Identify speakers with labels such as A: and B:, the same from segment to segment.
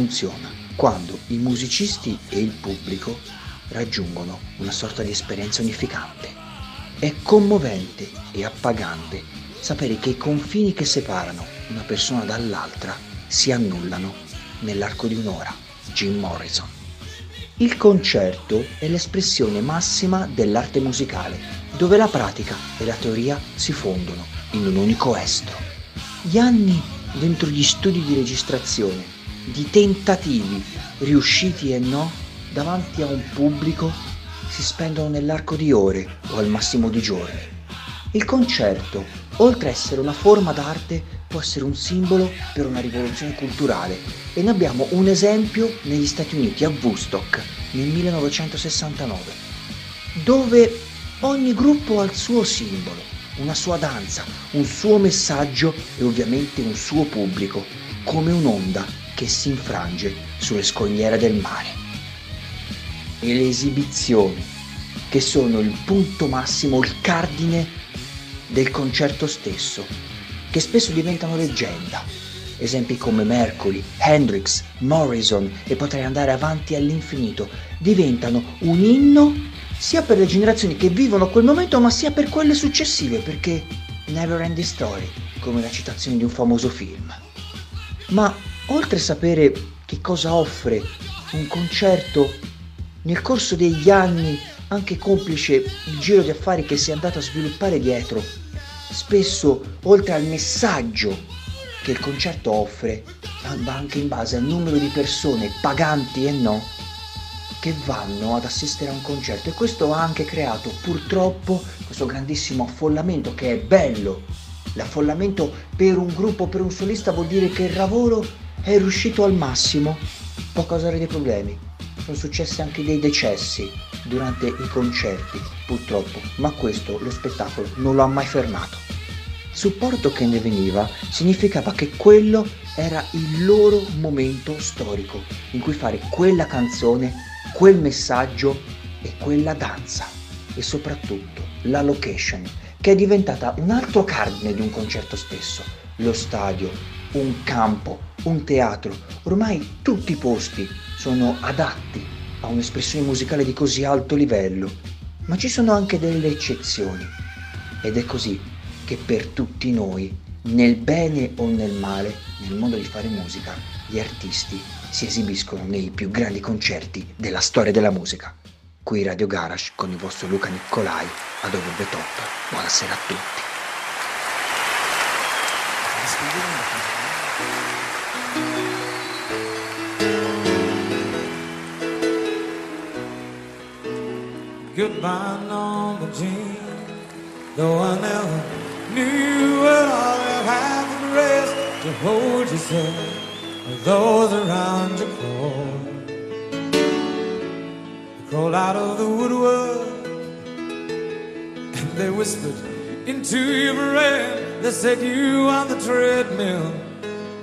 A: Funziona quando i musicisti e il pubblico raggiungono una sorta di esperienza unificante. È commovente e appagante sapere che i confini che separano una persona dall'altra si annullano nell'arco di un'ora. Jim Morrison. Il concerto è l'espressione massima dell'arte musicale, dove la pratica e la teoria si fondono in un unico estro. Gli anni dentro gli studi di registrazione, di tentativi riusciti e no, davanti a un pubblico, si spendono nell'arco di ore o al massimo di giorni. Il concerto, oltre a essere una forma d'arte, può essere un simbolo per una rivoluzione culturale e ne abbiamo un esempio negli Stati Uniti, a Woodstock, nel 1969, dove ogni gruppo ha il suo simbolo, una sua danza, un suo messaggio e ovviamente un suo pubblico, come un'onda che si infrange sulle scogliere del mare. E le esibizioni, che sono il punto massimo, il cardine del concerto stesso, che spesso diventano leggenda. Esempi come Mercury, Hendrix, Morrison e potrei andare avanti all'infinito, diventano un inno sia per le generazioni che vivono quel momento, ma sia per quelle successive, perché never ending story, come la citazione di un famoso film. Ma oltre a sapere che cosa offre un concerto, nel corso degli anni, anche complice il giro di affari che si è andato a sviluppare dietro, spesso oltre al messaggio che il concerto offre, va anche in base al numero di persone paganti e no che vanno ad assistere a un concerto e questo ha anche creato purtroppo questo grandissimo affollamento che è bello. L'affollamento per un gruppo, per un solista vuol dire che il lavoro è riuscito al massimo, può causare dei problemi. Sono successi anche dei decessi durante i concerti, purtroppo, ma questo lo spettacolo non lo ha mai fermato. Supporto che ne veniva significava che quello era il loro momento storico in cui fare quella canzone, quel messaggio e quella danza e soprattutto la location che è diventata un altro cardine di un concerto stesso, lo stadio, un campo, un teatro, ormai tutti i posti sono adatti a un'espressione musicale di così alto livello, ma ci sono anche delle eccezioni ed è così che per tutti noi, nel bene o nel male, nel modo di fare musica, gli artisti si esibiscono nei più grandi concerti della storia della musica. Qui Radio Garage con il vostro Luca Nicolai Over the Top. Buonasera a tutti.
B: Goodbye, Norma. Though I never knew it all, you have the rest to hold yourself with those around you crawl. They crawled out of the woodwork and they whispered into your brain. They set you on the treadmill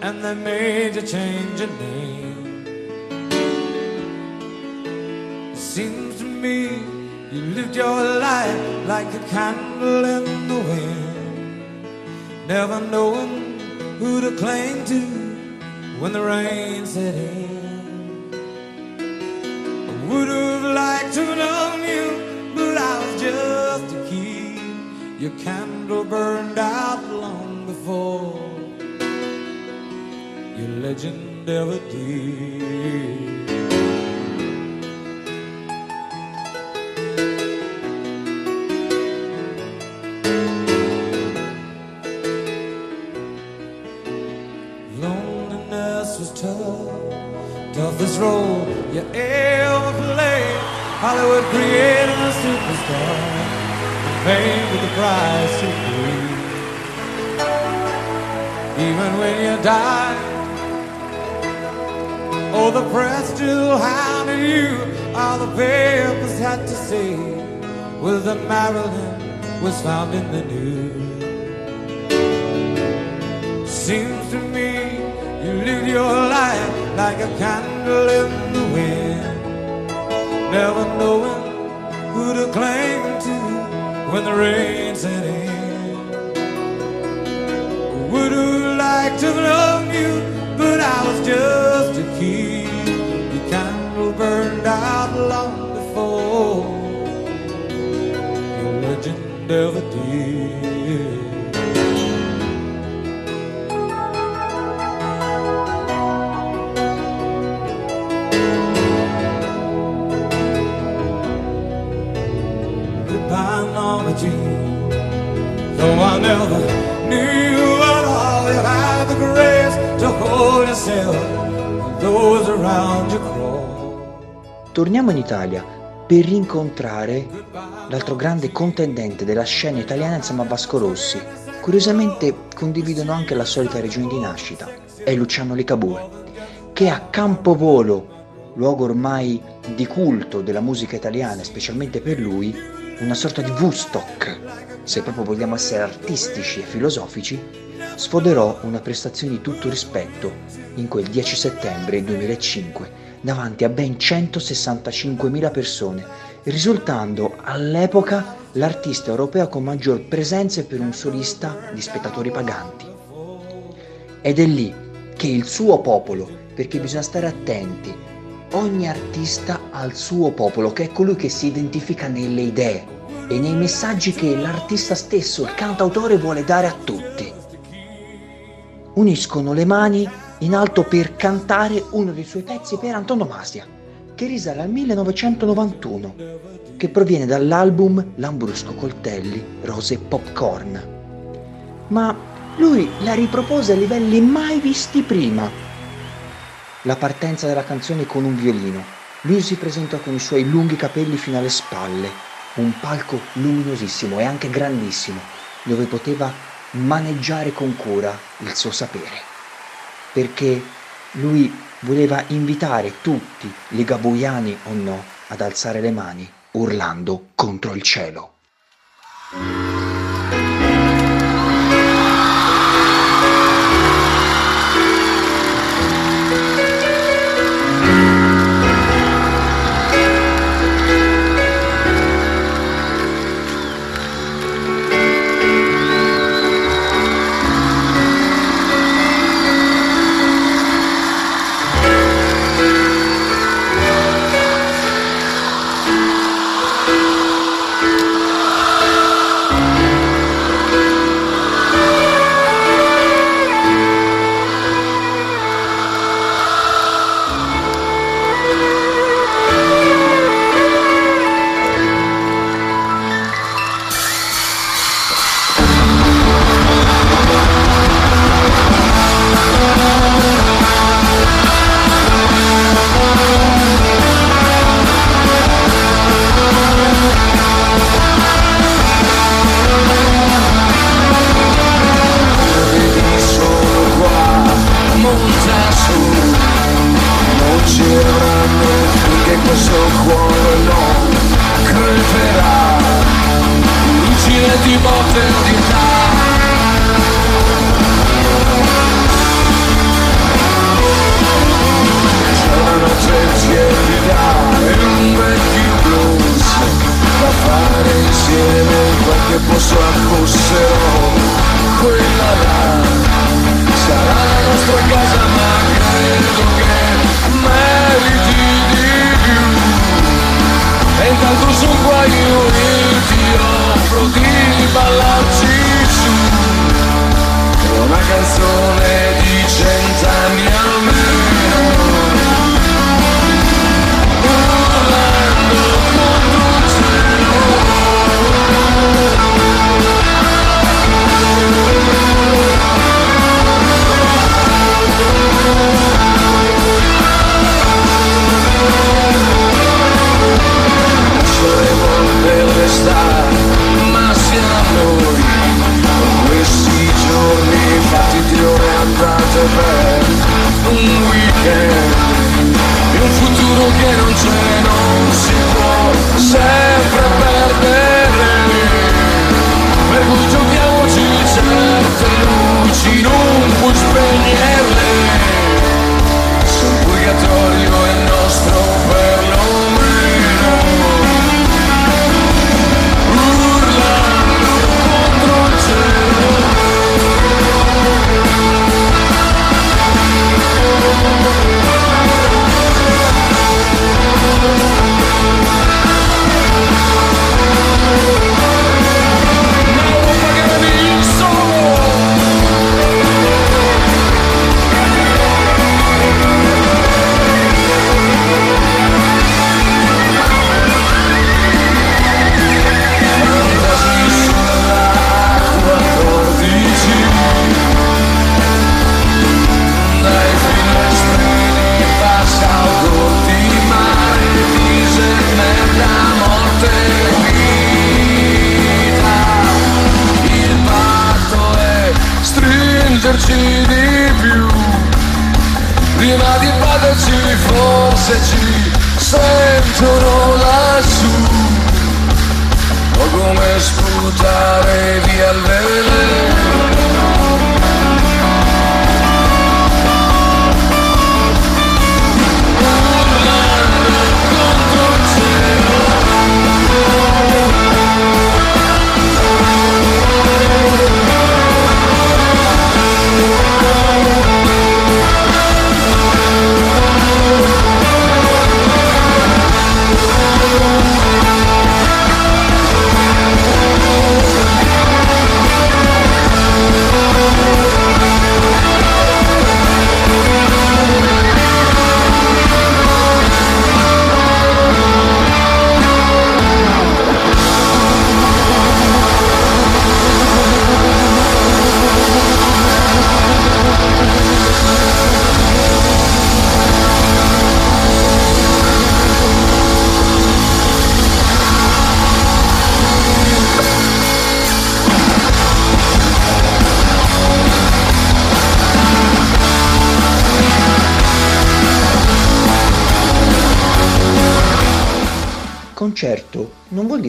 B: and they made you change your name. It seems to me you lived your life like a candle in the wind, never knowing who to cling to when the rain set in. I would have liked to know you, but I was just a kid. Your candle burned out long before your legend ever did. Was tough, toughest role you ever played. Hollywood created a superstar, paid with the price to pay. Even when you died, oh, the press still hounded you. All the papers had to say was that Marilyn was found in the news. Seems to me you lived your life like a candle in the wind, never knowing who to cling to when the rain set in. Would have liked to known you, but I was just a kid. The candle burned out long before your legend ever did. Never knew at all, you had the grace to hold yourself when those around you crawl.
A: Torniamo in Italia per rincontrare l'altro grande contendente della scena italiana insieme a Vasco Rossi. Curiosamente condividono anche la solita regione di nascita, è Luciano Licabue, che a Campovolo, luogo ormai di culto della musica italiana, specialmente per lui, una sorta di Woodstock, se proprio vogliamo essere artistici e filosofici, sfoderò una prestazione di tutto rispetto in quel 10 settembre 2005 davanti a ben 165.000 persone, risultando all'epoca l'artista europeo con maggior presenza per un solista di spettatori paganti. Ed è lì che il suo popolo, perché bisogna stare attenti, ogni artista ha il suo popolo, che è colui che si identifica nelle idee e nei messaggi che l'artista stesso, il cantautore, vuole dare a tutti. Uniscono le mani in alto per cantare uno dei suoi pezzi per antonomasia, che risale al 1991, che proviene dall'album Lambrusco Coltelli, Rose e Popcorn. Ma lui la ripropose a livelli mai visti prima. La partenza della canzone con un violino. Lui si presentò con i suoi lunghi capelli fino alle spalle, un palco luminosissimo e anche grandissimo, dove poteva maneggiare con cura il suo sapere perché lui voleva invitare tutti, ligabuiani o no, ad alzare le mani urlando contro il cielo.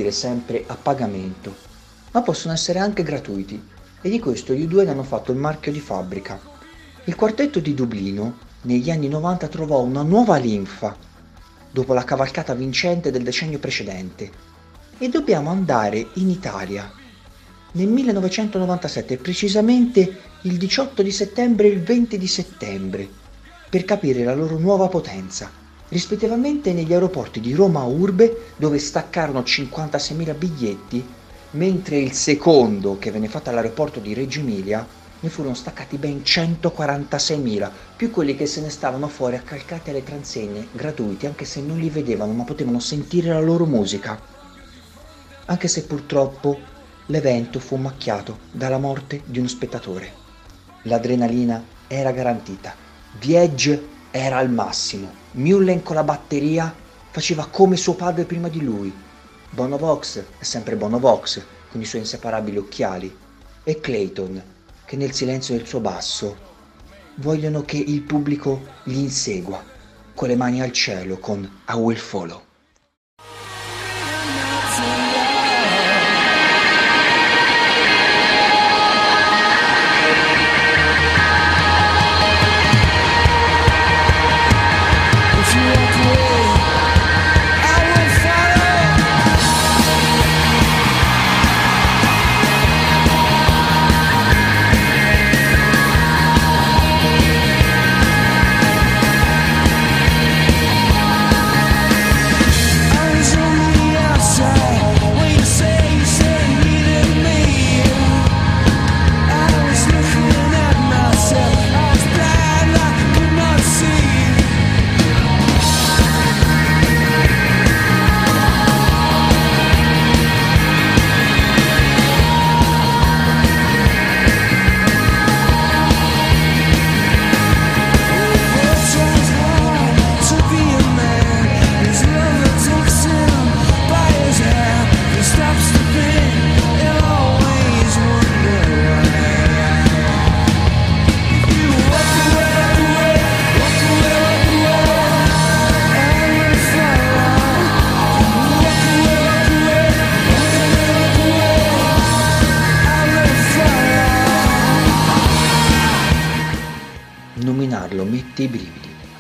A: Dire sempre a pagamento, ma possono essere anche gratuiti. E di questo gli U2 ne hanno fatto il marchio di fabbrica. Il quartetto di Dublino negli anni 90 trovò una nuova linfa dopo la cavalcata vincente del decennio precedente. E dobbiamo andare in Italia. Nel 1997, precisamente il 18 di settembre e il 20 di settembre, per capire la loro nuova potenza, rispettivamente negli aeroporti di Roma Urbe, dove staccarono 56.000 biglietti, mentre il secondo, che venne fatto all'aeroporto di Reggio Emilia, ne furono staccati ben 146.000, più quelli che se ne stavano fuori accalcati alle transegne, gratuiti, anche se non li vedevano, ma potevano sentire la loro musica. Anche se purtroppo l'evento fu macchiato dalla morte di uno spettatore. L'adrenalina era garantita, Viege era al massimo, Mullen con la batteria faceva come suo padre prima di lui, Bono Vox è sempre Bono Vox con i suoi inseparabili occhiali e Clayton che nel silenzio del suo basso vogliono che il pubblico li insegua con le mani al cielo con I Will Follow.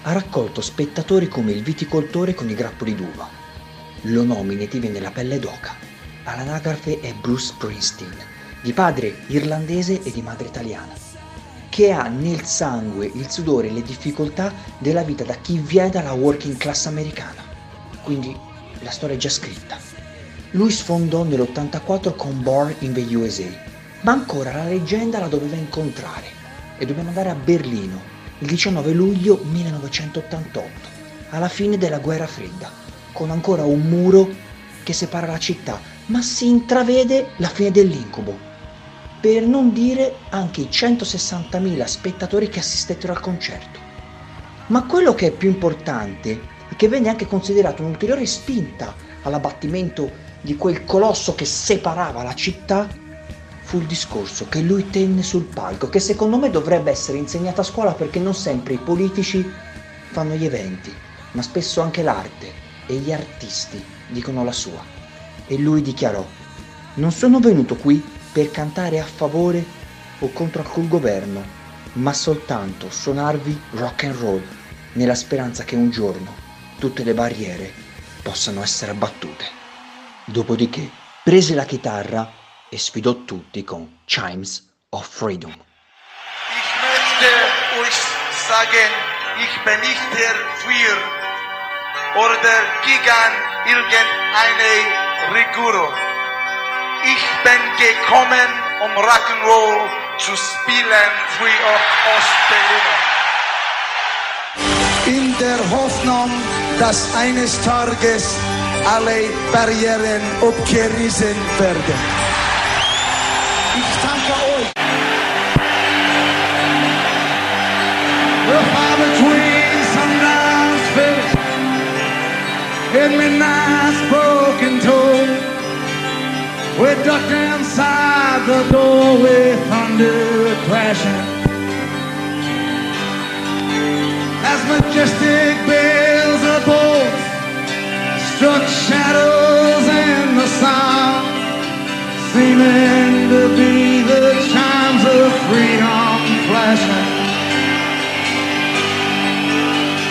A: Ha raccolto spettatori come il viticoltore con i grappoli d'uva. Lo nomina e ti viene la pelle d'oca. All'anagrafe è Bruce Springsteen, di padre irlandese e di madre italiana, che ha nel sangue il sudore e le difficoltà della vita da chi viene dalla working class americana. Quindi la storia è già scritta. Lui sfondò nell'84 con Born in the USA, ma ancora la leggenda la doveva incontrare e dobbiamo andare a Berlino il 19 luglio 1988, alla fine della guerra fredda, con ancora un muro che separa la città, ma si intravede la fine dell'incubo. Per non dire anche i 160.000 spettatori che assistettero al concerto. Ma quello che è più importante è che venne anche considerato un'ulteriore spinta all'abbattimento di quel colosso che separava la città fu il discorso che lui tenne sul palco, che secondo me dovrebbe essere insegnato a scuola perché non sempre i politici fanno gli eventi, ma spesso anche l'arte e gli artisti dicono la sua. E lui dichiarò, non sono venuto qui per cantare a favore o contro alcun governo, ma soltanto suonarvi rock and roll, nella speranza che un giorno tutte le barriere possano essere abbattute. Dopodiché prese la chitarra e sfidò tutti con Chimes of Freedom.
C: Ich möchte euch sagen, ich bin nicht der Führer oder gegen irgendeine Regierung. Ich bin gekommen, um Rock'n'Roll zu spielen für euch Ostberliner.
B: in der Hoffnung, dass eines Tages alle Barrieren abgerissen werden.
D: Midnight's broken toe. We ducked inside the door with thunder crashing. As majestic bells of boats struck shadows in the sun, seeming to be the chimes of freedom flashing.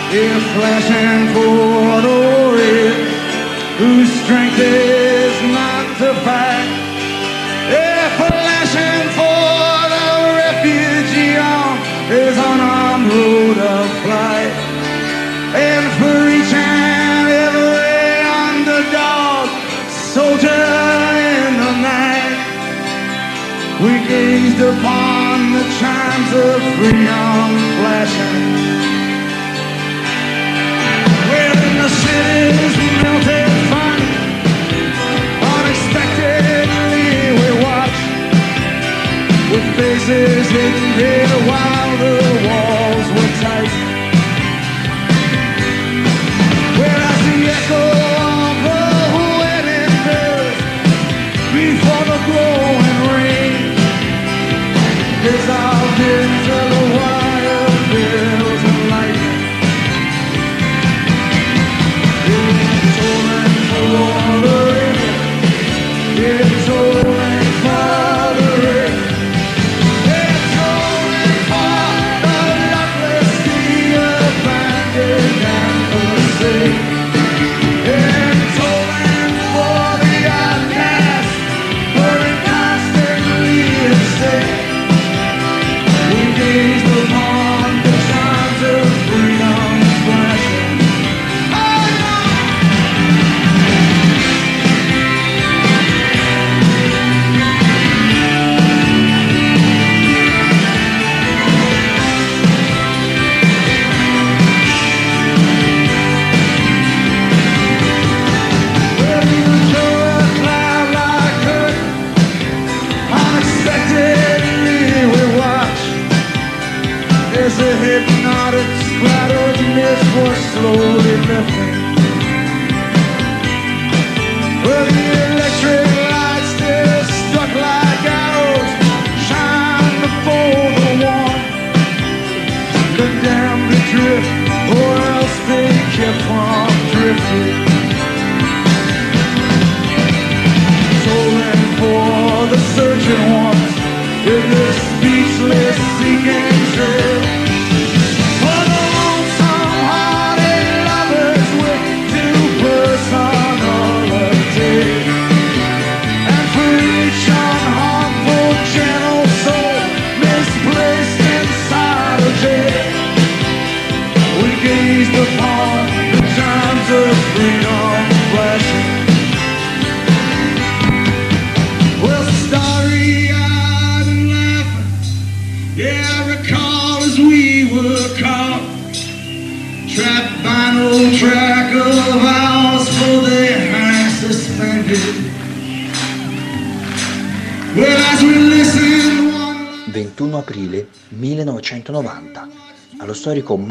D: If flashing for strength is not to fight. If flashing for the refugee is on his unarmed road of flight. And for each and every underdog soldier in the night. We gazed upon the chimes of freedom flashing. voices in their wild
A: war.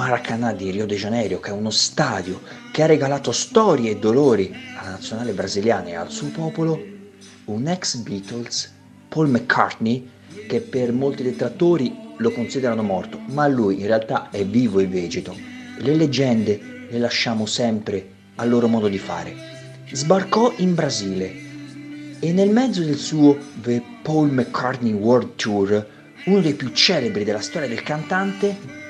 A: Maracanã di Rio de Janeiro, che è uno stadio che ha regalato storie e dolori alla nazionale brasiliana e al suo popolo, un ex Beatles, Paul McCartney, che per molti detrattori lo considerano morto, ma lui in realtà è vivo e vegeto. Le leggende le lasciamo sempre al loro modo di fare. Sbarcò in Brasile e nel mezzo del suo The Paul McCartney World Tour, uno dei più celebri della storia del cantante,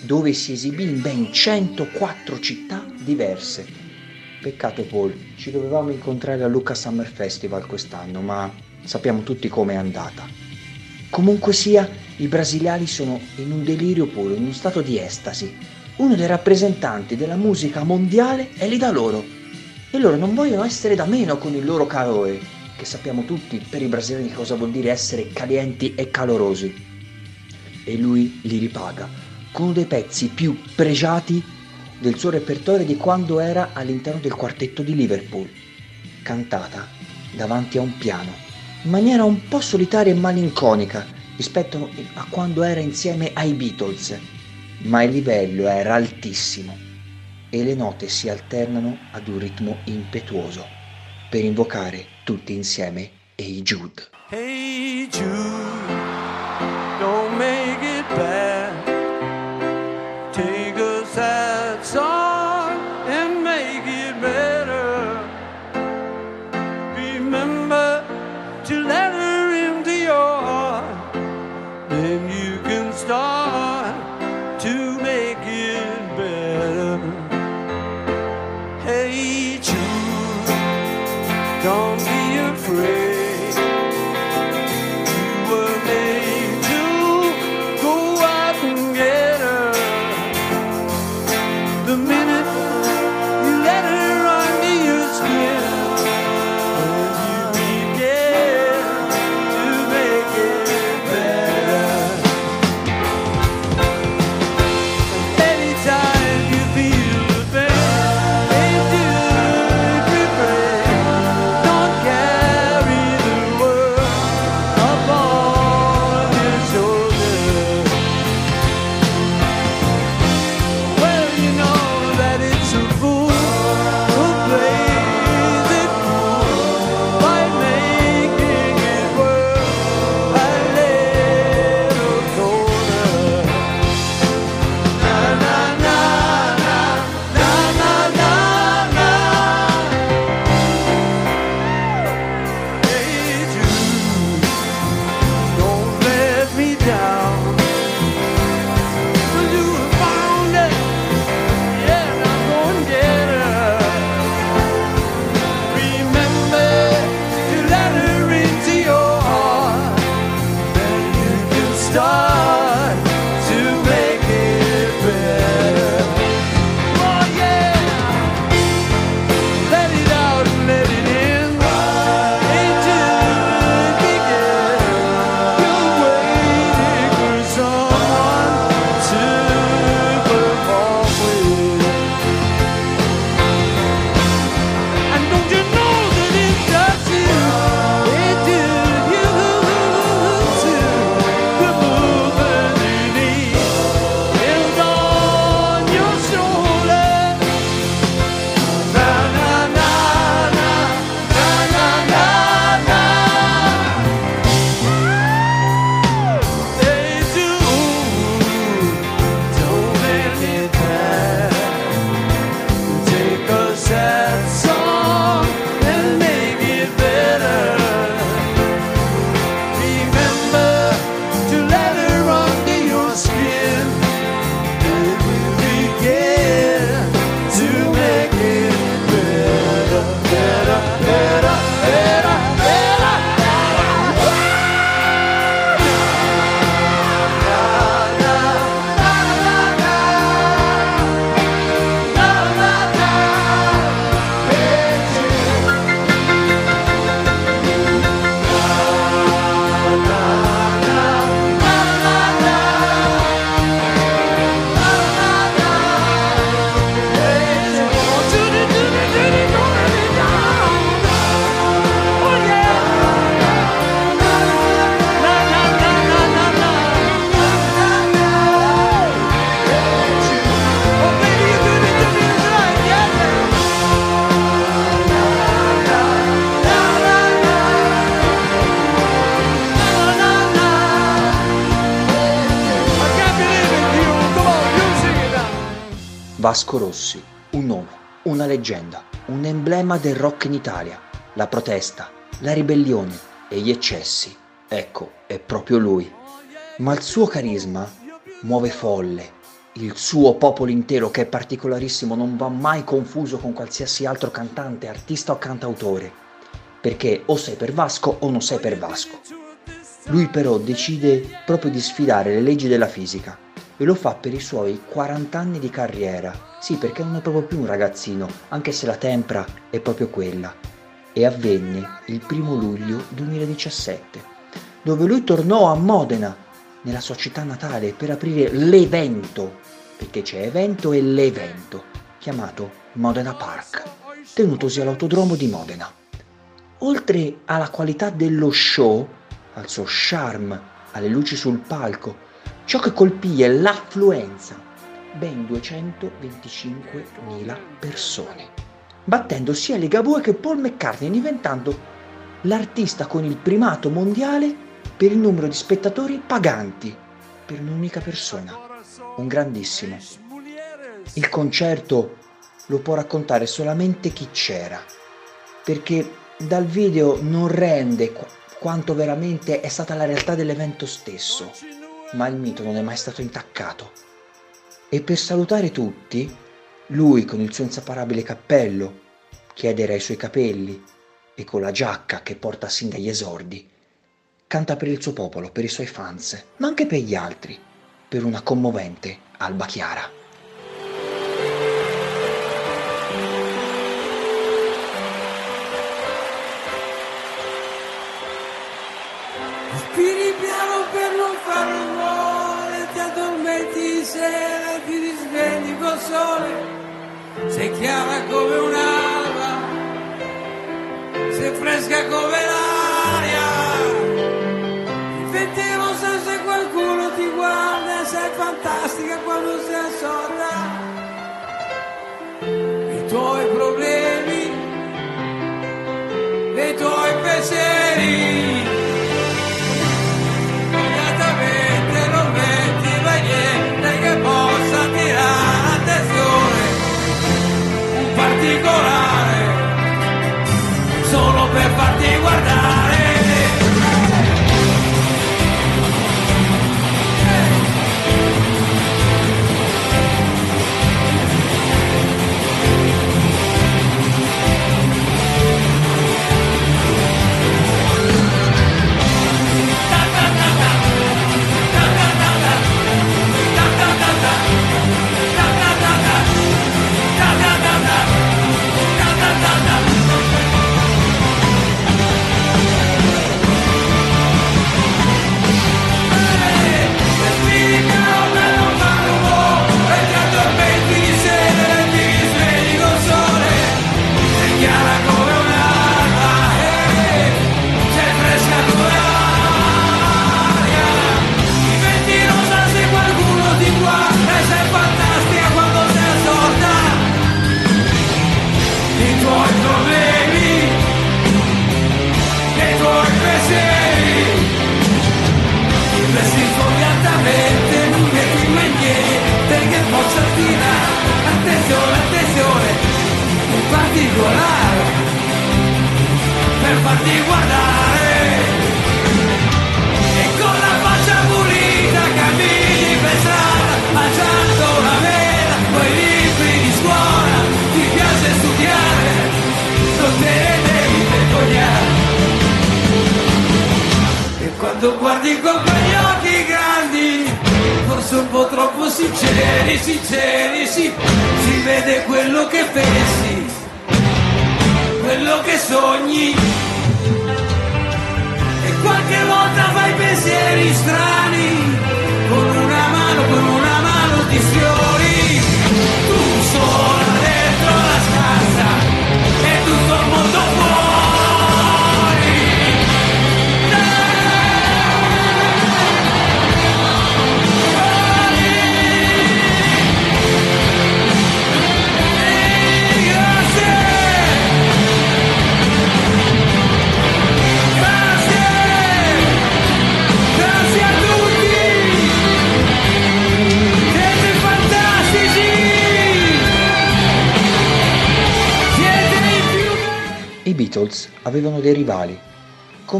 A: dove si esibì in ben 104 città diverse. Peccato Paul, ci dovevamo incontrare al Lucca Summer Festival quest'anno, ma sappiamo tutti com'è andata. Comunque sia, i brasiliani sono in un delirio puro, in uno stato di estasi. Uno dei rappresentanti della musica mondiale è lì da loro. E loro non vogliono essere da meno con il loro calore, che sappiamo tutti per i brasiliani cosa vuol dire essere calienti e calorosi. E lui li ripaga con uno dei pezzi più pregiati del suo repertorio di quando era all'interno del quartetto di Liverpool, cantata davanti a un piano, in maniera un po' solitaria e malinconica rispetto a quando era insieme ai Beatles, ma il livello era altissimo e le note si alternano ad un ritmo impetuoso per invocare tutti insieme Hey Jude.
B: Hey Jude, don't make it bad.
A: Vasco Rossi, un nome, una leggenda, un emblema del rock in Italia, la protesta, la ribellione e gli eccessi. Ecco, è proprio lui. Ma il suo carisma muove folle. Il suo popolo intero, che è particolarissimo, non va mai confuso con qualsiasi altro cantante, artista o cantautore. Perché o sei per Vasco o non sei per Vasco. Lui però decide proprio di sfidare le leggi della fisica e lo fa per i suoi 40 anni di carriera. Sì, perché non è proprio più un ragazzino, anche se la tempra è proprio quella. E avvenne il primo luglio 2017, dove lui tornò a Modena, nella sua città natale, per aprire l'evento, perché c'è evento e l'evento, chiamato Modena Park, tenutosi all'autodromo di Modena. Oltre alla qualità dello show, al suo charme, alle luci sul palco, ciò che colpì è l'affluenza, ben 225.000 persone, battendo sia Ligabue che Paul McCartney, diventando l'artista con il primato mondiale per il numero di spettatori paganti per un'unica persona, un grandissimo. Il concerto lo può raccontare solamente chi c'era, perché dal video non rende qu- quanto veramente è stata la realtà dell'evento stesso, ma il mito non è mai stato intaccato. E per salutare tutti, lui con il suo inseparabile cappello, chiedere ai suoi capelli e con la giacca che porta sin dagli esordi, canta per il suo popolo, per i suoi fans, ma anche per gli altri, per una commovente alba chiara.
B: Sera ti risvegli col sole. Sei chiara come un'alba, sei fresca come l'aria. Diventi rossa se qualcuno ti guarda sei fantastica quando sei assorta. I tuoi problemi, i tuoi pensieri. Particolare solo per farti guardare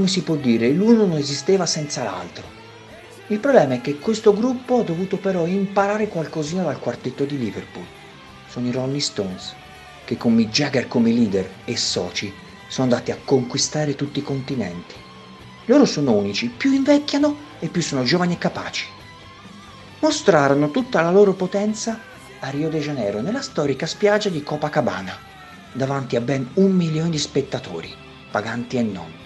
B: Come si
A: può dire, l'uno non esisteva senza l'altro. Il problema è che questo gruppo ha dovuto però imparare qualcosina dal quartetto di Liverpool. Sono i Rolling Stones, che con Mick Jagger come leader e soci sono andati a conquistare tutti i continenti. Loro sono unici, più invecchiano e più sono giovani e capaci. Mostrarono tutta la loro potenza a Rio de Janeiro, nella storica spiaggia di Copacabana, davanti a ben un milione di spettatori, paganti e non.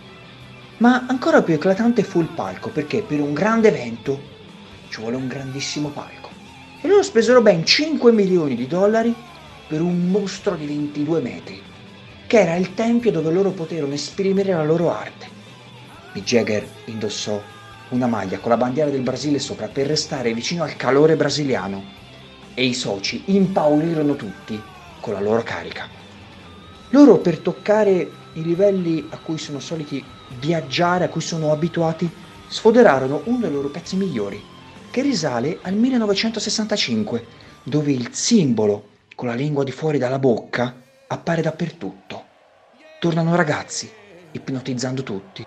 A: Ma ancora più eclatante fu il palco, perché per un grande evento ci vuole un grandissimo palco. E loro spesero ben 5 milioni di dollari per un mostro di 22 metri, che era il tempio dove loro poterono esprimere la loro arte. Mick Jagger indossò una maglia con la bandiera del Brasile sopra per restare vicino al calore brasiliano e i soci impaurirono tutti con la loro carica. Loro per toccare i livelli a cui sono soliti viaggiare, a cui sono abituati, sfoderarono uno dei loro pezzi migliori, che risale al 1965, dove il simbolo con la lingua di fuori dalla bocca appare dappertutto. Tornano ragazzi, ipnotizzando tutti.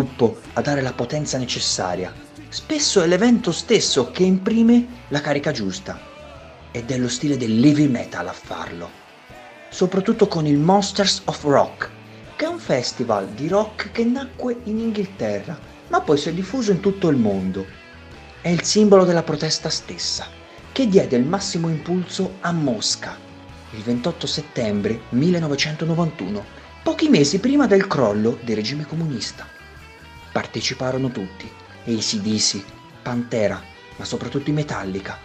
A: Gruppo a dare la potenza necessaria, spesso è l'evento stesso che imprime la carica giusta. Ed è lo stile del heavy metal a farlo. Soprattutto con il Monsters of Rock, che è un festival di rock che nacque in Inghilterra, ma poi si è diffuso in tutto il mondo. È il simbolo della protesta stessa, che diede il massimo impulso a Mosca, il 28 settembre 1991, pochi mesi prima del crollo del regime comunista. Parteciparono tutti, ACDC, Pantera, ma soprattutto i Metallica,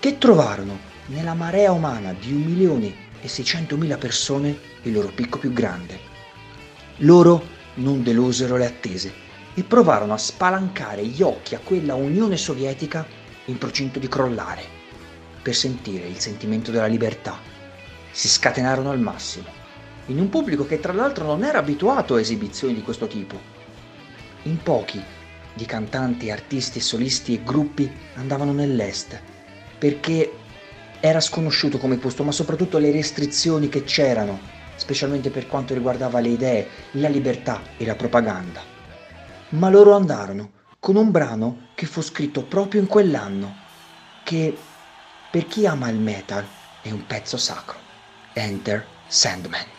A: che trovarono nella marea umana di 1 milione e 600 mila persone il loro picco più grande. Loro non delusero le attese e provarono a spalancare gli occhi a quella Unione Sovietica in procinto di crollare. per sentire il sentimento della libertà. Si scatenarono al massimo, in un pubblico che tra l'altro non era abituato a esibizioni di questo tipo. In pochi, di cantanti, artisti, solisti e gruppi andavano nell'est, perché era sconosciuto come posto, ma soprattutto le restrizioni che c'erano, specialmente per quanto riguardava le idee, la libertà e la propaganda. Ma loro andarono con un brano che fu scritto proprio in quell'anno, che per chi ama il metal è un pezzo sacro. Enter Sandman.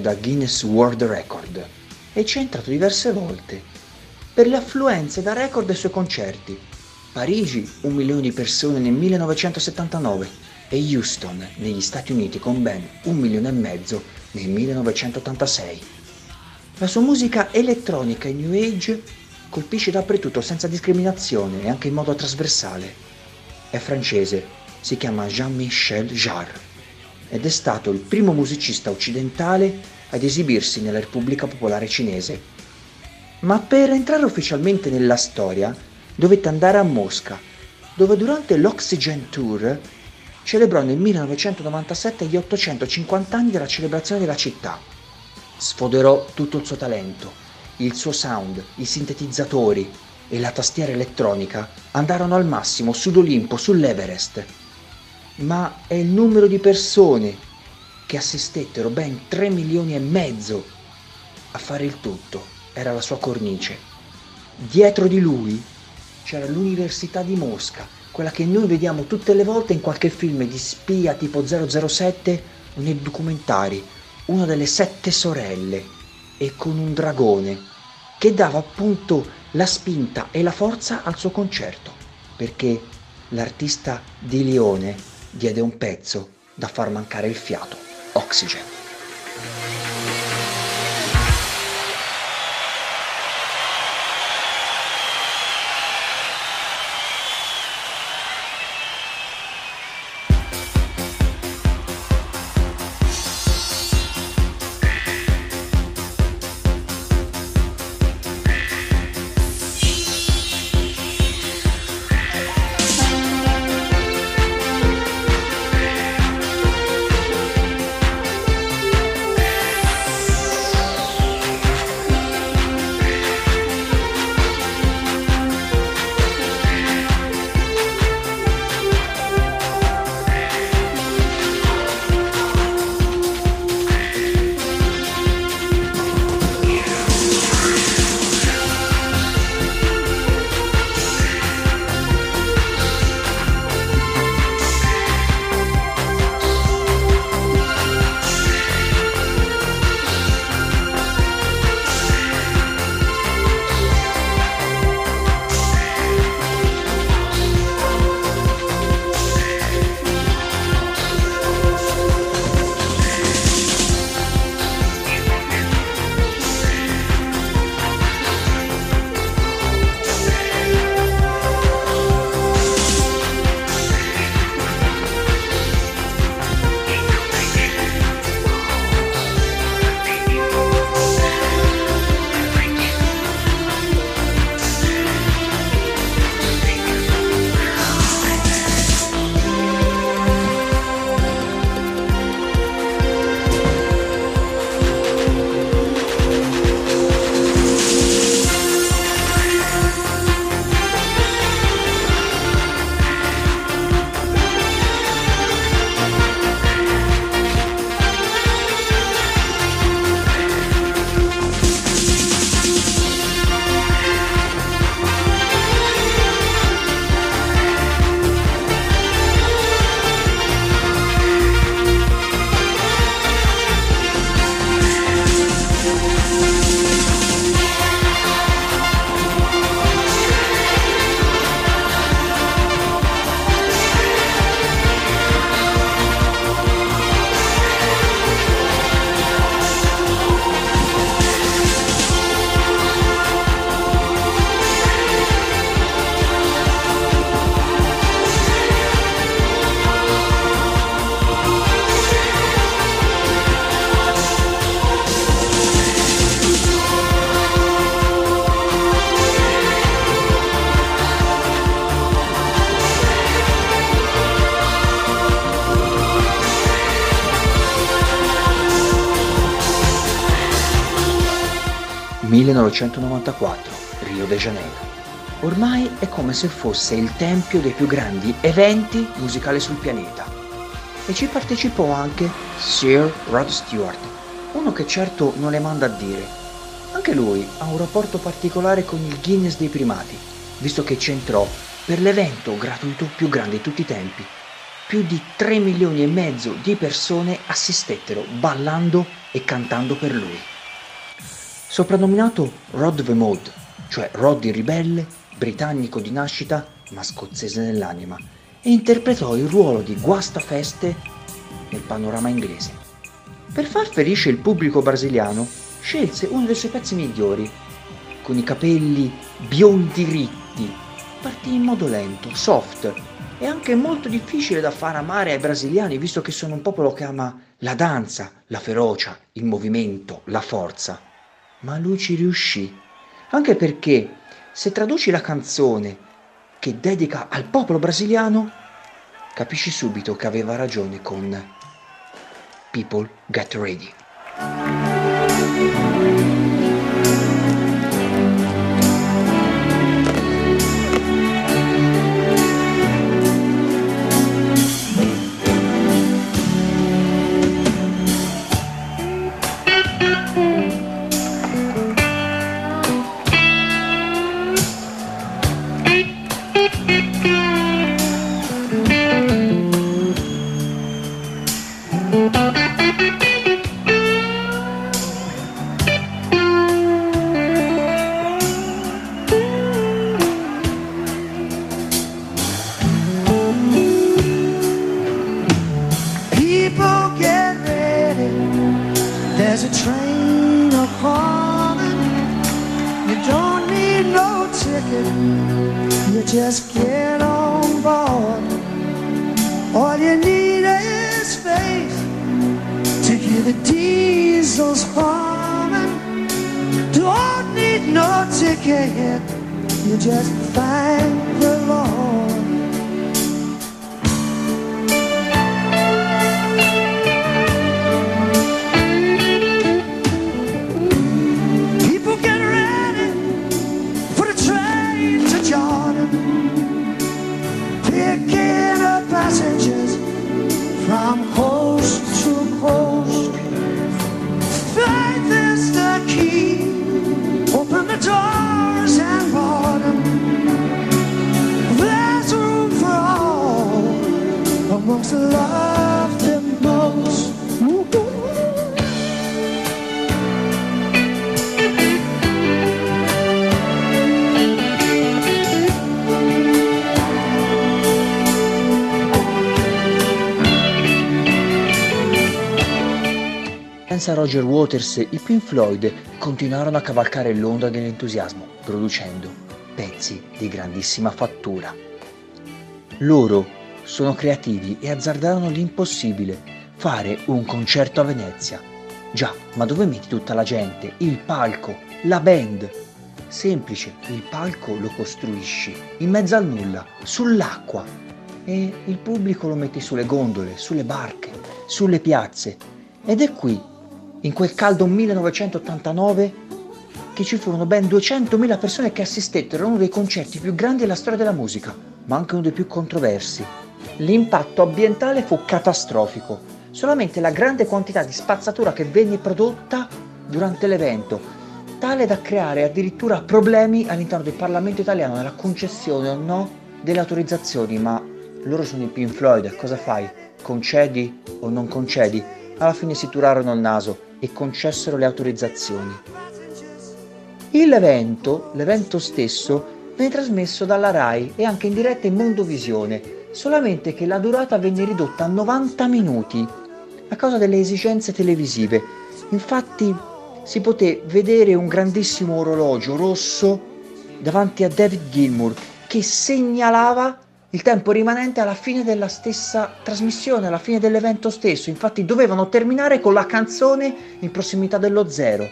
A: Da Guinness World Record e ci è entrato diverse volte per le affluenze da record ai suoi concerti. Parigi, un milione di persone nel 1979 e Houston, negli Stati Uniti, con ben un milione e mezzo nel 1986. La sua musica elettronica e new age colpisce dappertutto senza discriminazione e anche in modo trasversale. È francese, si chiama Jean-Michel Jarre ed è stato il primo musicista occidentale ad esibirsi nella Repubblica Popolare Cinese. Ma per entrare ufficialmente nella storia dovette andare a Mosca, dove durante l'Oxygen Tour celebrò nel 1997 gli 850 anni della celebrazione della città. Sfoderò tutto il suo talento, il suo sound, i sintetizzatori e la tastiera elettronica andarono al massimo sull'Olimpo, sull'Everest ma è il numero di persone che assistettero ben 3 milioni e mezzo a fare il tutto, era la sua cornice. Dietro di lui c'era l'Università di Mosca, quella che noi vediamo tutte le volte in qualche film di spia tipo 007 o nei documentari, una delle sette sorelle e con un dragone che dava appunto la spinta e la forza al suo concerto, perché l'artista di Lione diede un pezzo da far mancare il fiato, Oxygen. 1994, Rio de Janeiro. Ormai è come se fosse il tempio dei più grandi eventi musicali sul pianeta. E ci partecipò anche Sir Rod Stewart, uno che certo non le manda a dire. Anche lui ha un rapporto particolare con il Guinness dei primati, visto che c'entrò per l'evento gratuito più grande di tutti i tempi. Più di 3 milioni e mezzo di persone assistettero ballando e cantando per lui. Soprannominato Rod the Mod, cioè Rod il ribelle, britannico di nascita ma scozzese nell'anima, e interpretò il ruolo di guastafeste nel panorama inglese. Per far felice il pubblico brasiliano, scelse uno dei suoi pezzi migliori, con i capelli biondi ritti, partì in modo lento, soft, e anche molto difficile da far amare ai brasiliani, visto che sono un popolo che ama la danza, la ferocia, il movimento, la forza. Ma lui ci riuscì, anche perché se traduci la canzone che dedica al popolo brasiliano, capisci subito che aveva ragione con People Get Ready. Senza Roger Waters, i Pink Floyd continuarono a cavalcare l'onda dell'entusiasmo, producendo pezzi di grandissima fattura. Loro sono creativi e azzardarono l'impossibile, fare un concerto a Venezia. Già, ma dove metti tutta la gente? Il palco, la band? Semplice, il palco lo costruisci in mezzo al nulla, sull'acqua e il pubblico lo metti sulle gondole, sulle barche, sulle piazze. Ed è qui, in quel caldo 1989, che ci furono ben 200.000 persone che assistettero a uno dei concerti più grandi della storia della musica, ma anche uno dei più controversi. L'impatto ambientale fu catastrofico, solamente la grande quantità di spazzatura che venne prodotta durante l'evento, tale da creare addirittura problemi all'interno del Parlamento italiano nella concessione o no delle autorizzazioni, ma loro sono i Pink Floyd, cosa fai? Concedi o non concedi? Alla fine si turarono il naso e concessero le autorizzazioni. L'evento, l'evento stesso, venne trasmesso dalla RAI e anche in diretta in Mondovisione, solamente che la durata venne ridotta a 90 minuti a causa delle esigenze televisive. Infatti si poté vedere un grandissimo orologio rosso davanti a David Gilmour che segnalava il tempo rimanente alla fine della stessa trasmissione, alla fine dell'evento stesso. Infatti dovevano terminare con la canzone in prossimità dello zero.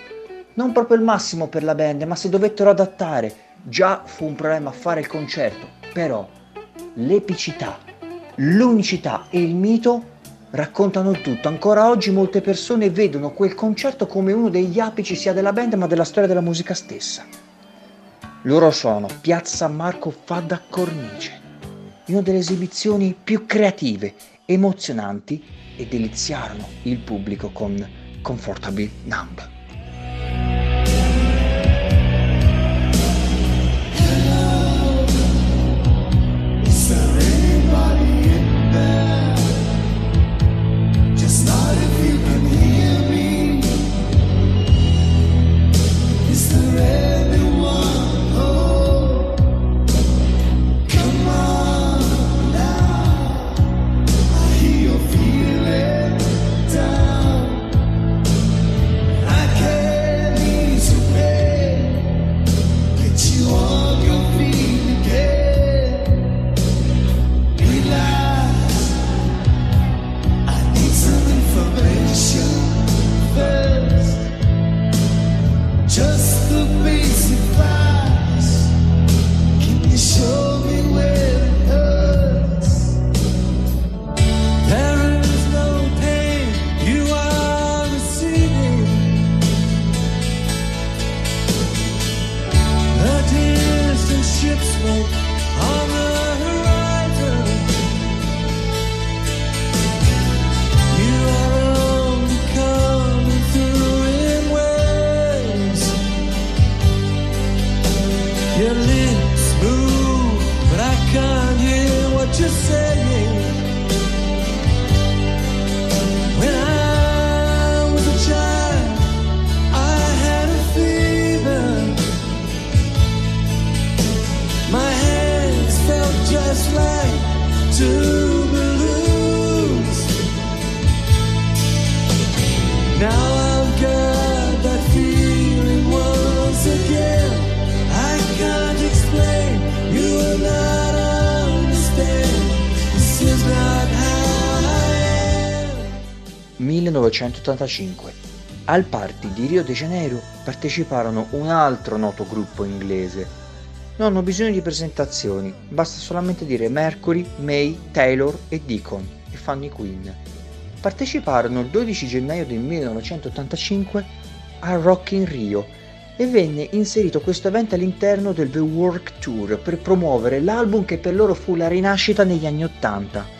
A: Non proprio il massimo per la band, ma si dovettero adattare. Già fu un problema fare il concerto, però l'epicità, l'unicità e il mito raccontano il tutto. Ancora oggi molte persone vedono quel concerto come uno degli apici sia della band ma della storia della musica stessa. Loro suonano Piazza Marco fa da cornice, in una delle esibizioni più creative, emozionanti e deliziarono il pubblico con Comfortably Numb. 1985. Al party di Rio de Janeiro parteciparono un altro noto gruppo inglese. Non hanno bisogno di presentazioni, basta solamente dire Mercury, May, Taylor e Deacon e fanno i Queen. Parteciparono il 12 gennaio del 1985 a Rock in Rio e venne inserito questo evento all'interno del The Work Tour per promuovere l'album che per loro fu la rinascita negli anni 80.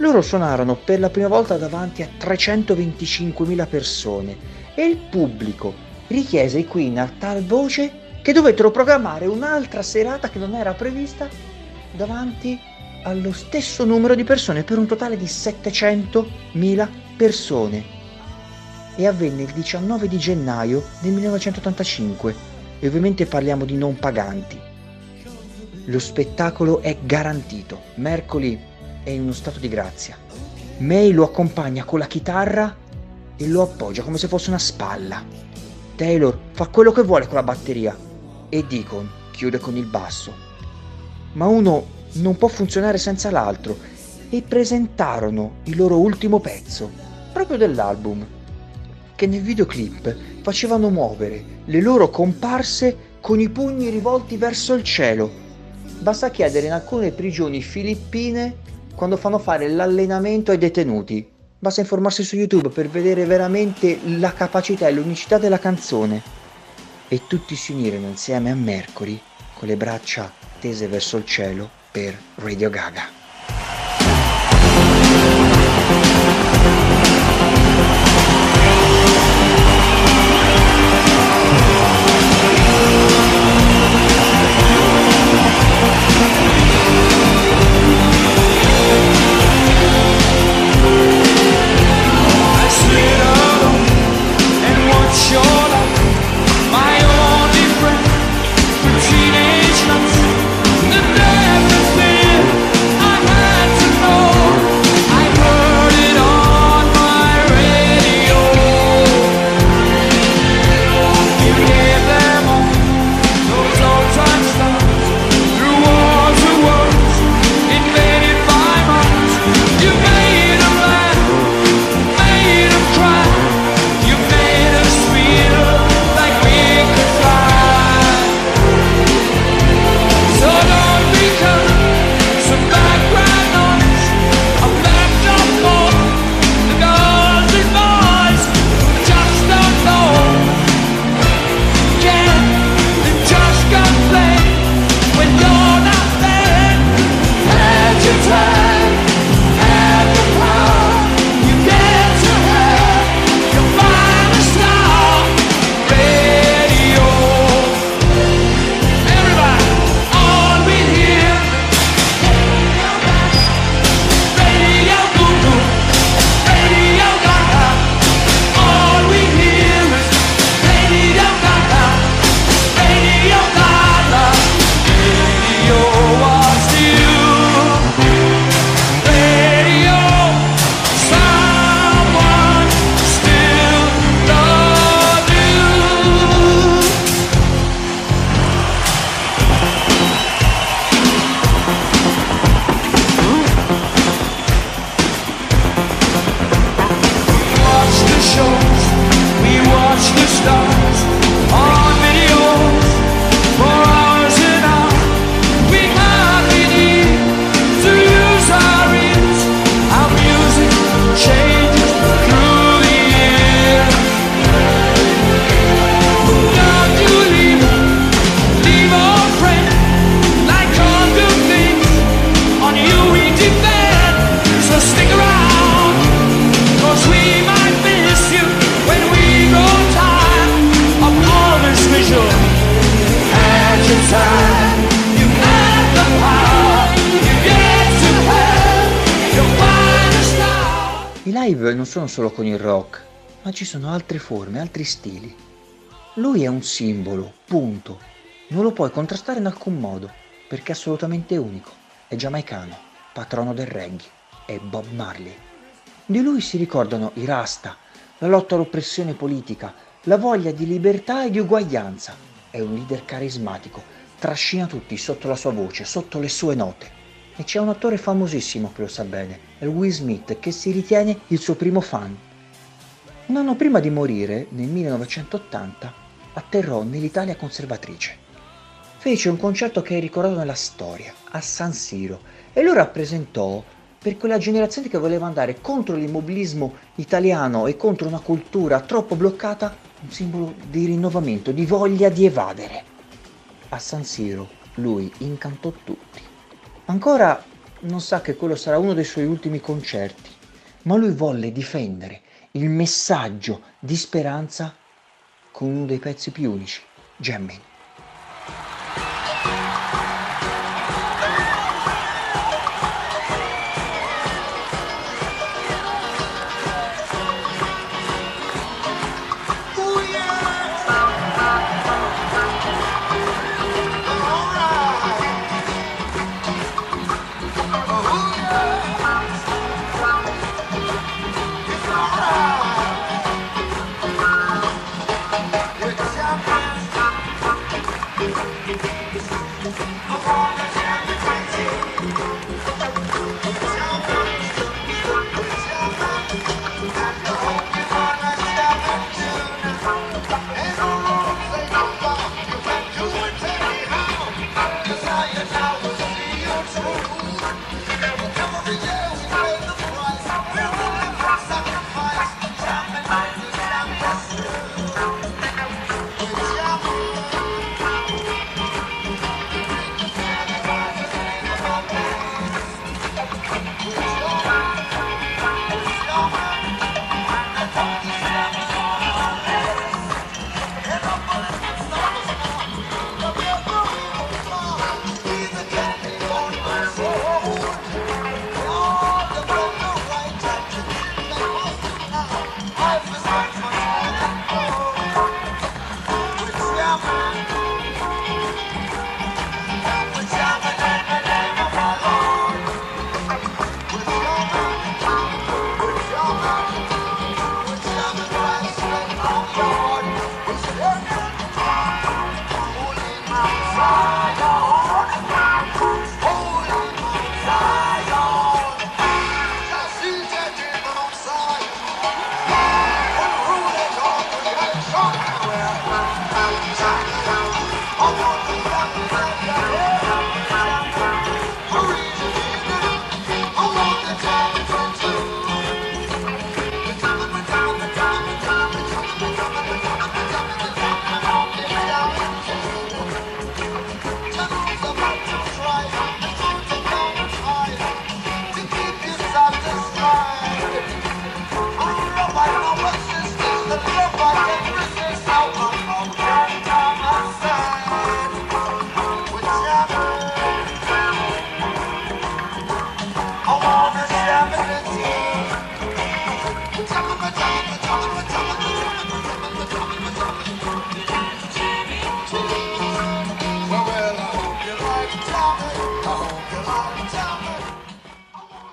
A: Loro suonarono per la prima volta davanti a 325.000 persone e il pubblico richiese ai Queen a tal voce che dovettero programmare un'altra serata che non era prevista davanti allo stesso numero di persone per un totale di 700.000 persone. E avvenne il 19 di gennaio del 1985 e ovviamente parliamo di non paganti. Lo spettacolo è garantito. Mercoli è in uno stato di grazia. May lo accompagna con la chitarra e lo appoggia come se fosse una spalla. Taylor fa quello che vuole con la batteria e Deacon chiude con il basso. Ma uno non può funzionare senza l'altro e presentarono il loro ultimo pezzo, proprio dell'album, che nel videoclip facevano muovere le loro comparse con i pugni rivolti verso il cielo. Basta chiedere in alcune prigioni filippine quando fanno fare l'allenamento ai detenuti. Basta informarsi su YouTube per vedere veramente la capacità e l'unicità della canzone. E tutti si unirono insieme a Mercury con le braccia tese verso il cielo per Radio Gaga. Solo con il rock, ma ci sono altre forme, altri stili. Lui è un simbolo, punto. Non lo puoi contrastare in alcun modo, perché è assolutamente unico. È giamaicano, patrono del reggae, è Bob Marley. Di lui si ricordano i rasta, la lotta all'oppressione politica, la voglia di libertà e di uguaglianza. È un leader carismatico, trascina tutti sotto la sua voce, sotto le sue note. E c'è un attore famosissimo che lo sa bene, è Will Smith, che si ritiene il suo primo fan. Un anno prima di morire, nel 1980, atterrò nell'Italia conservatrice. Fece un concerto che è ricordato nella storia, a San Siro, e lo rappresentò per quella generazione che voleva andare contro l'immobilismo italiano e contro una cultura troppo bloccata, un simbolo di rinnovamento, di voglia di evadere. A San Siro lui incantò tutti. Ancora non sa che quello sarà uno dei suoi ultimi concerti, ma lui volle difendere il messaggio di speranza con uno dei pezzi più unici, Jammin'.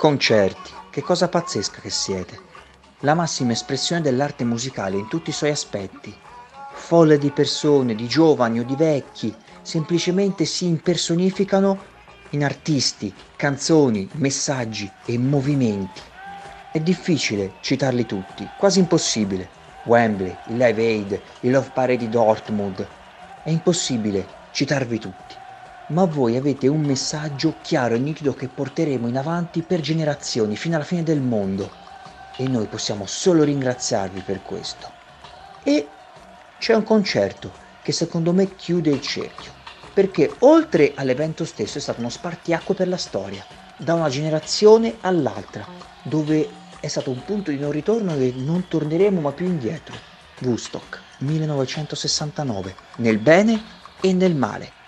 A: Concerti, che cosa pazzesca che siete. La massima espressione dell'arte musicale in tutti i suoi aspetti. Folle di persone, di giovani o di vecchi, semplicemente si impersonificano in artisti, canzoni, messaggi e movimenti. È difficile citarli tutti, quasi impossibile. Wembley, il Live Aid, il Love Parade di Dortmund. È impossibile citarvi tutti ma voi avete un messaggio chiaro e nitido che porteremo in avanti per generazioni, fino alla fine del mondo. E noi possiamo solo ringraziarvi per questo. E c'è un concerto che secondo me chiude il cerchio, perché oltre all'evento stesso è stato uno spartiacque per la storia, da una generazione all'altra, dove è stato un punto di non ritorno e non torneremo mai più indietro. Woodstock 1969, nel bene e nel male.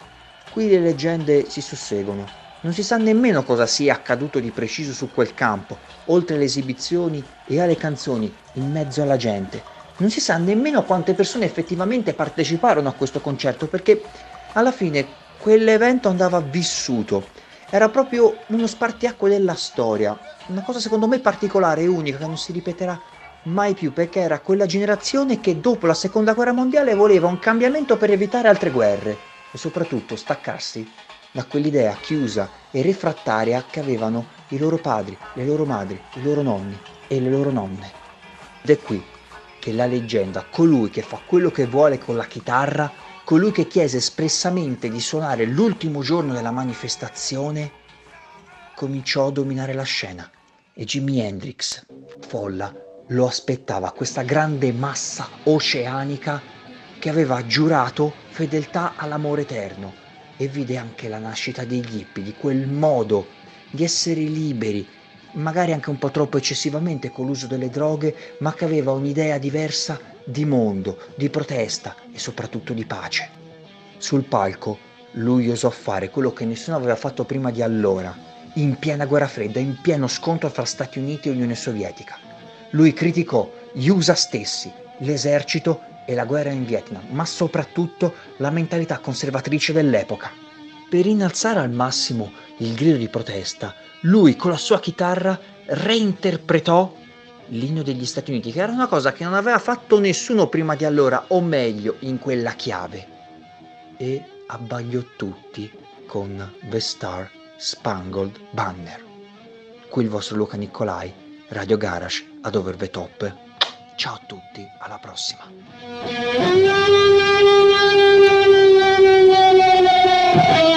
A: Qui le leggende si susseguono. Non si sa nemmeno cosa sia accaduto di preciso su quel campo, oltre alle esibizioni e alle canzoni, in mezzo alla gente. Non si sa nemmeno quante persone effettivamente parteciparono a questo concerto, perché alla fine quell'evento andava vissuto. Era proprio uno spartiacque della storia, una cosa secondo me particolare e unica che non si ripeterà mai più perché era quella generazione che dopo la seconda guerra mondiale voleva un cambiamento per evitare altre guerre e soprattutto staccarsi da quell'idea chiusa e refrattaria che avevano i loro padri, le loro madri, i loro nonni e le loro nonne. Ed è qui che la leggenda, colui che fa quello che vuole con la chitarra, colui che chiese espressamente di suonare l'ultimo giorno della manifestazione, cominciò a dominare la scena e Jimi Hendrix, folla, lo aspettava questa grande massa oceanica che aveva giurato fedeltà all'amore eterno e vide anche la nascita degli hippie, di quel modo di essere liberi, magari anche un po' troppo eccessivamente con l'uso delle droghe, ma che aveva un'idea diversa di mondo, di protesta e soprattutto di pace. Sul palco lui osò fare quello che nessuno aveva fatto prima di allora, in piena guerra fredda, in pieno scontro fra Stati Uniti e Unione Sovietica. Lui criticò gli USA stessi, l'esercito e la guerra in Vietnam, ma soprattutto la mentalità conservatrice dell'epoca. Per innalzare al massimo il grido di protesta, lui con la sua chitarra reinterpretò l'inno degli Stati Uniti, che era una cosa che non aveva fatto nessuno prima di allora, o meglio, in quella chiave. E abbagliò tutti con The Star Spangled Banner. Qui il vostro Luca Nicolai, Radio Garage ad Over the Top. Ciao a tutti, alla prossima.